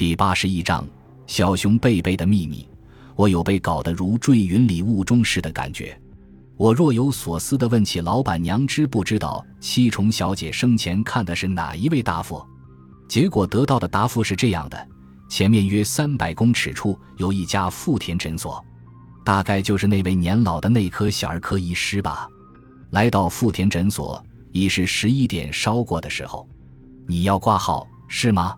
第八十一章小熊贝贝的秘密。我有被搞得如坠云里雾中似的感觉。我若有所思地问起老板娘知不知道七重小姐生前看的是哪一位大夫，结果得到的答复是这样的：前面约三百公尺处有一家富田诊所，大概就是那位年老的内科小儿科医师吧。来到富田诊所已是十一点稍过的时候，你要挂号是吗？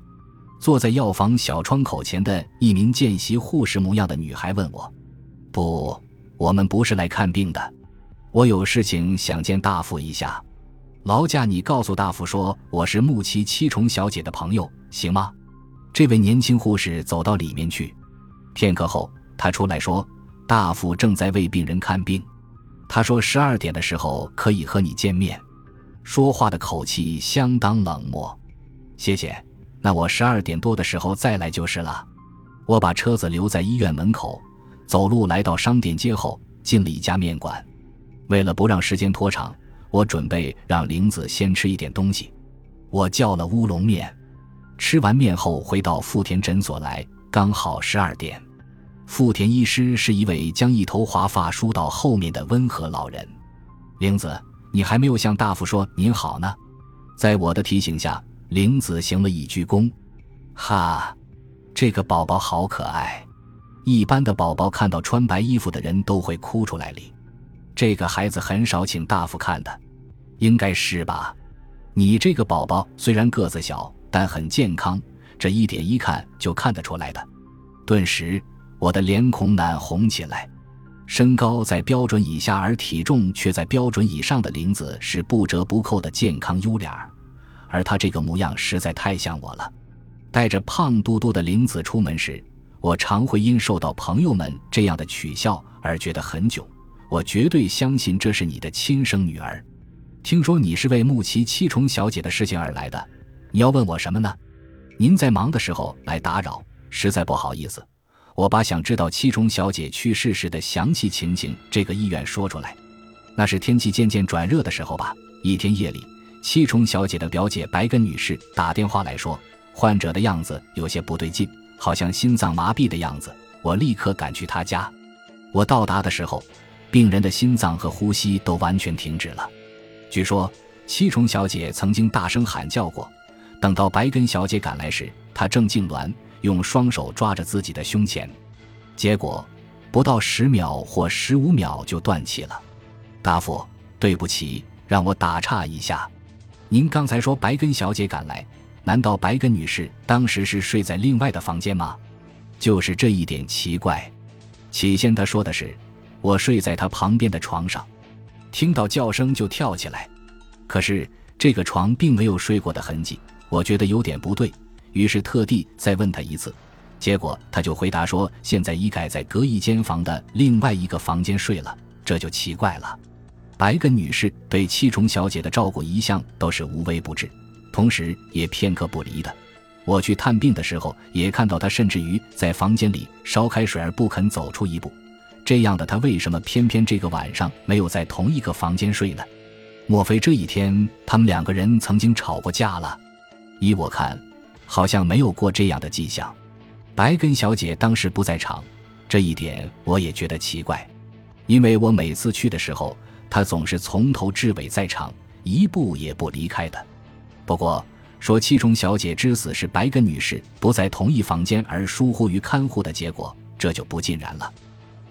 坐在药房小窗口前的一名见习护士模样的女孩问我：“不，我们不是来看病的，我有事情想见大夫一下。劳驾你告诉大夫说我是木崎七重小姐的朋友，行吗？”这位年轻护士走到里面去，片刻后，她出来说：“大夫正在为病人看病，他说十二点的时候可以和你见面。”说话的口气相当冷漠。谢谢。那我十二点多的时候再来就是了。我把车子留在医院门口，走路来到商店街后，进了一家面馆。为了不让时间拖长，我准备让玲子先吃一点东西。我叫了乌龙面。吃完面后，回到富田诊所来，刚好十二点。富田医师是一位将一头华发梳到后面的温和老人。玲子，你还没有向大夫说您好呢。在我的提醒下。玲子行了一鞠躬，哈，这个宝宝好可爱。一般的宝宝看到穿白衣服的人都会哭出来哩，这个孩子很少请大夫看的，应该是吧？你这个宝宝虽然个子小，但很健康，这一点一看就看得出来的。顿时，我的脸孔难红起来。身高在标准以下而体重却在标准以上的玲子是不折不扣的健康优脸儿。而他这个模样实在太像我了。带着胖嘟嘟的玲子出门时，我常会因受到朋友们这样的取笑而觉得很囧。我绝对相信这是你的亲生女儿。听说你是为木崎七重小姐的事情而来的，你要问我什么呢？您在忙的时候来打扰，实在不好意思。我把想知道七重小姐去世时的详细情形这个意愿说出来。那是天气渐渐转热的时候吧？一天夜里。七重小姐的表姐白根女士打电话来说，患者的样子有些不对劲，好像心脏麻痹的样子。我立刻赶去她家。我到达的时候，病人的心脏和呼吸都完全停止了。据说七重小姐曾经大声喊叫过。等到白根小姐赶来时，她正痉挛，用双手抓着自己的胸前，结果不到十秒或十五秒就断气了。大夫，对不起，让我打岔一下。您刚才说白根小姐赶来，难道白根女士当时是睡在另外的房间吗？就是这一点奇怪。起先她说的是我睡在她旁边的床上，听到叫声就跳起来。可是这个床并没有睡过的痕迹，我觉得有点不对，于是特地再问她一次，结果她就回答说现在已改在隔一间房的另外一个房间睡了，这就奇怪了。白根女士对七重小姐的照顾一向都是无微不至，同时也片刻不离的。我去探病的时候，也看到她甚至于在房间里烧开水而不肯走出一步。这样的她，为什么偏偏这个晚上没有在同一个房间睡呢？莫非这一天他们两个人曾经吵过架了？依我看，好像没有过这样的迹象。白根小姐当时不在场，这一点我也觉得奇怪，因为我每次去的时候。他总是从头至尾在场，一步也不离开的。不过说七重小姐之死是白根女士不在同一房间而疏忽于看护的结果，这就不尽然了。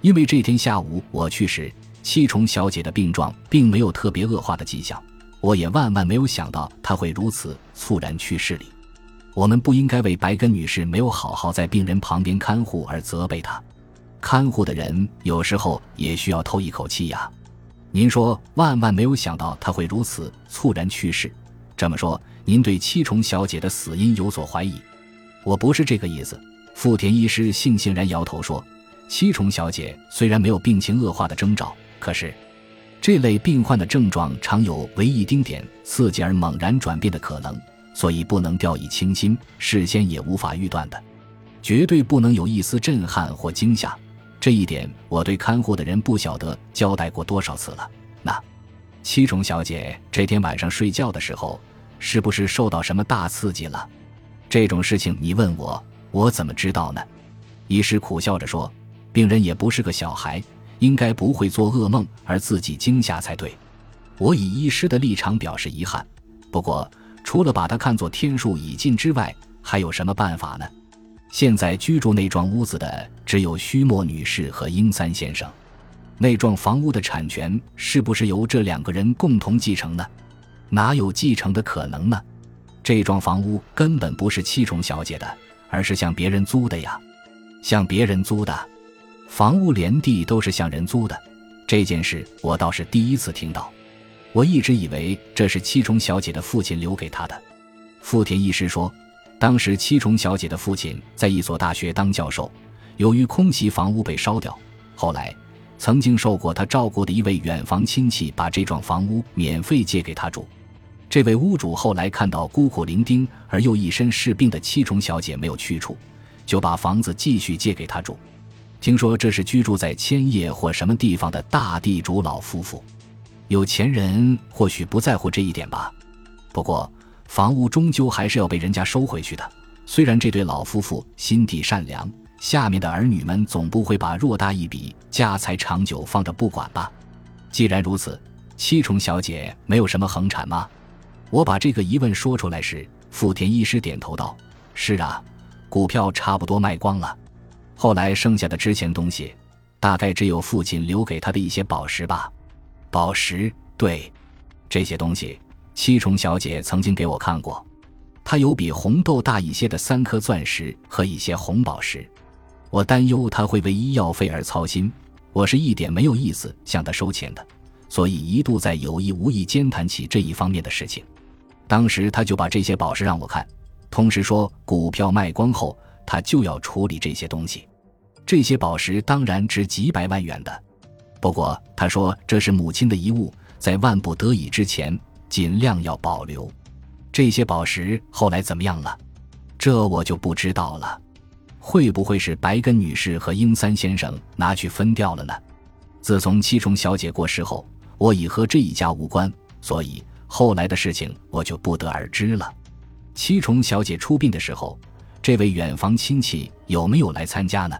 因为这天下午我去时，七重小姐的病状并没有特别恶化的迹象，我也万万没有想到她会如此猝然去世里。我们不应该为白根女士没有好好在病人旁边看护而责备她。看护的人有时候也需要透一口气呀。您说万万没有想到他会如此猝然去世，这么说，您对七重小姐的死因有所怀疑？我不是这个意思。富田医师悻悻然摇头说：“七重小姐虽然没有病情恶化的征兆，可是这类病患的症状常有为一丁点刺激而猛然转变的可能，所以不能掉以轻心，事先也无法预断的，绝对不能有一丝震撼或惊吓。”这一点，我对看护的人不晓得交代过多少次了。那七重小姐这天晚上睡觉的时候，是不是受到什么大刺激了？这种事情你问我，我怎么知道呢？医师苦笑着说：“病人也不是个小孩，应该不会做噩梦而自己惊吓才对。”我以医师的立场表示遗憾。不过，除了把他看作天数已尽之外，还有什么办法呢？现在居住那幢屋子的只有须莫女士和英三先生，那幢房屋的产权是不是由这两个人共同继承呢？哪有继承的可能呢？这幢房屋根本不是七重小姐的，而是向别人租的呀！向别人租的，房屋连地都是向人租的，这件事我倒是第一次听到。我一直以为这是七重小姐的父亲留给她的。富田医师说。当时七重小姐的父亲在一所大学当教授，由于空袭房屋被烧掉，后来曾经受过他照顾的一位远房亲戚把这幢房屋免费借给他住。这位屋主后来看到孤苦伶仃而又一身是病的七重小姐没有去处，就把房子继续借给他住。听说这是居住在千叶或什么地方的大地主老夫妇，有钱人或许不在乎这一点吧。不过。房屋终究还是要被人家收回去的。虽然这对老夫妇心地善良，下面的儿女们总不会把偌大一笔家财长久放着不管吧？既然如此，七重小姐没有什么横产吗？我把这个疑问说出来时，富田医师点头道：“是啊，股票差不多卖光了。后来剩下的值钱东西，大概只有父亲留给他的一些宝石吧。宝石，对，这些东西。”七重小姐曾经给我看过，她有比红豆大一些的三颗钻石和一些红宝石。我担忧她会为医药费而操心，我是一点没有意思向她收钱的，所以一度在有意无意间谈起这一方面的事情。当时她就把这些宝石让我看，同时说股票卖光后，她就要处理这些东西。这些宝石当然值几百万元的，不过她说这是母亲的遗物，在万不得已之前。尽量要保留这些宝石，后来怎么样了？这我就不知道了。会不会是白根女士和英三先生拿去分掉了呢？自从七重小姐过世后，我已和这一家无关，所以后来的事情我就不得而知了。七重小姐出殡的时候，这位远房亲戚有没有来参加呢？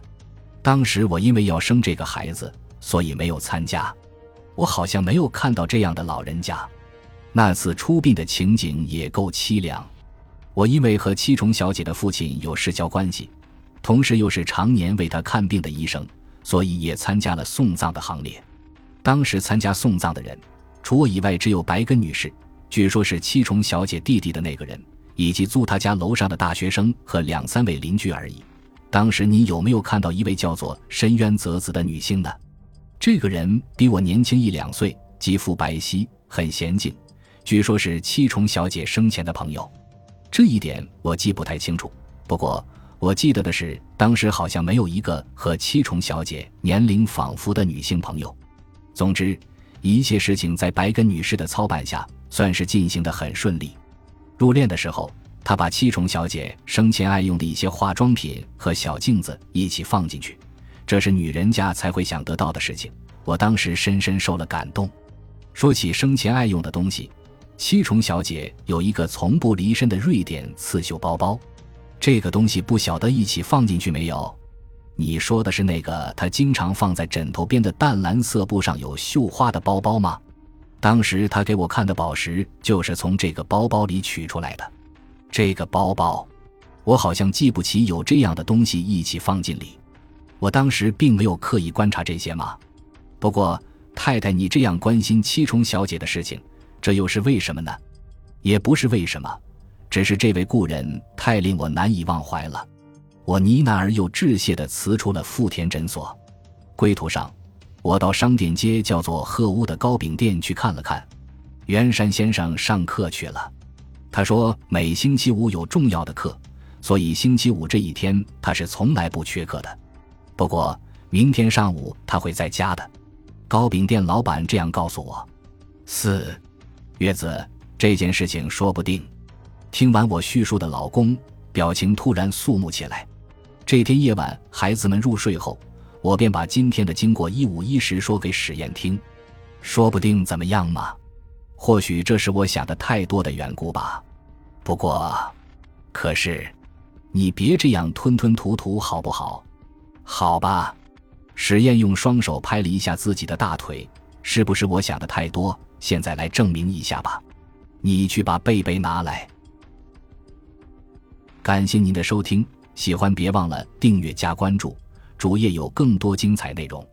当时我因为要生这个孩子，所以没有参加。我好像没有看到这样的老人家。那次出殡的情景也够凄凉。我因为和七重小姐的父亲有世交关系，同时又是常年为她看病的医生，所以也参加了送葬的行列。当时参加送葬的人，除我以外，只有白根女士，据说是七重小姐弟弟的那个人，以及租他家楼上的大学生和两三位邻居而已。当时你有没有看到一位叫做深渊泽子的女性呢？这个人比我年轻一两岁，肌肤白皙，很娴静。据说是七重小姐生前的朋友，这一点我记不太清楚。不过我记得的是，当时好像没有一个和七重小姐年龄仿佛的女性朋友。总之，一切事情在白根女士的操办下，算是进行的很顺利。入殓的时候，她把七重小姐生前爱用的一些化妆品和小镜子一起放进去，这是女人家才会想得到的事情。我当时深深受了感动。说起生前爱用的东西。七重小姐有一个从不离身的瑞典刺绣包包，这个东西不晓得一起放进去没有？你说的是那个她经常放在枕头边的淡蓝色布上有绣花的包包吗？当时她给我看的宝石就是从这个包包里取出来的。这个包包，我好像记不起有这样的东西一起放进里。我当时并没有刻意观察这些嘛。不过太太，你这样关心七重小姐的事情。这又是为什么呢？也不是为什么，只是这位故人太令我难以忘怀了。我呢喃而又致谢地辞出了富田诊所。归途上，我到商店街叫做鹤屋的糕饼店去看了看。袁山先生上课去了，他说每星期五有重要的课，所以星期五这一天他是从来不缺课的。不过明天上午他会在家的。糕饼店老板这样告诉我。四。月子这件事情说不定。听完我叙述的老公表情突然肃穆起来。这天夜晚，孩子们入睡后，我便把今天的经过一五一十说给史燕听。说不定怎么样嘛？或许这是我想的太多的缘故吧。不过，可是，你别这样吞吞吐吐好不好？好吧。史艳用双手拍了一下自己的大腿，是不是我想的太多？现在来证明一下吧。你去把贝贝拿来。感谢您的收听，喜欢别忘了订阅加关注，主页有更多精彩内容。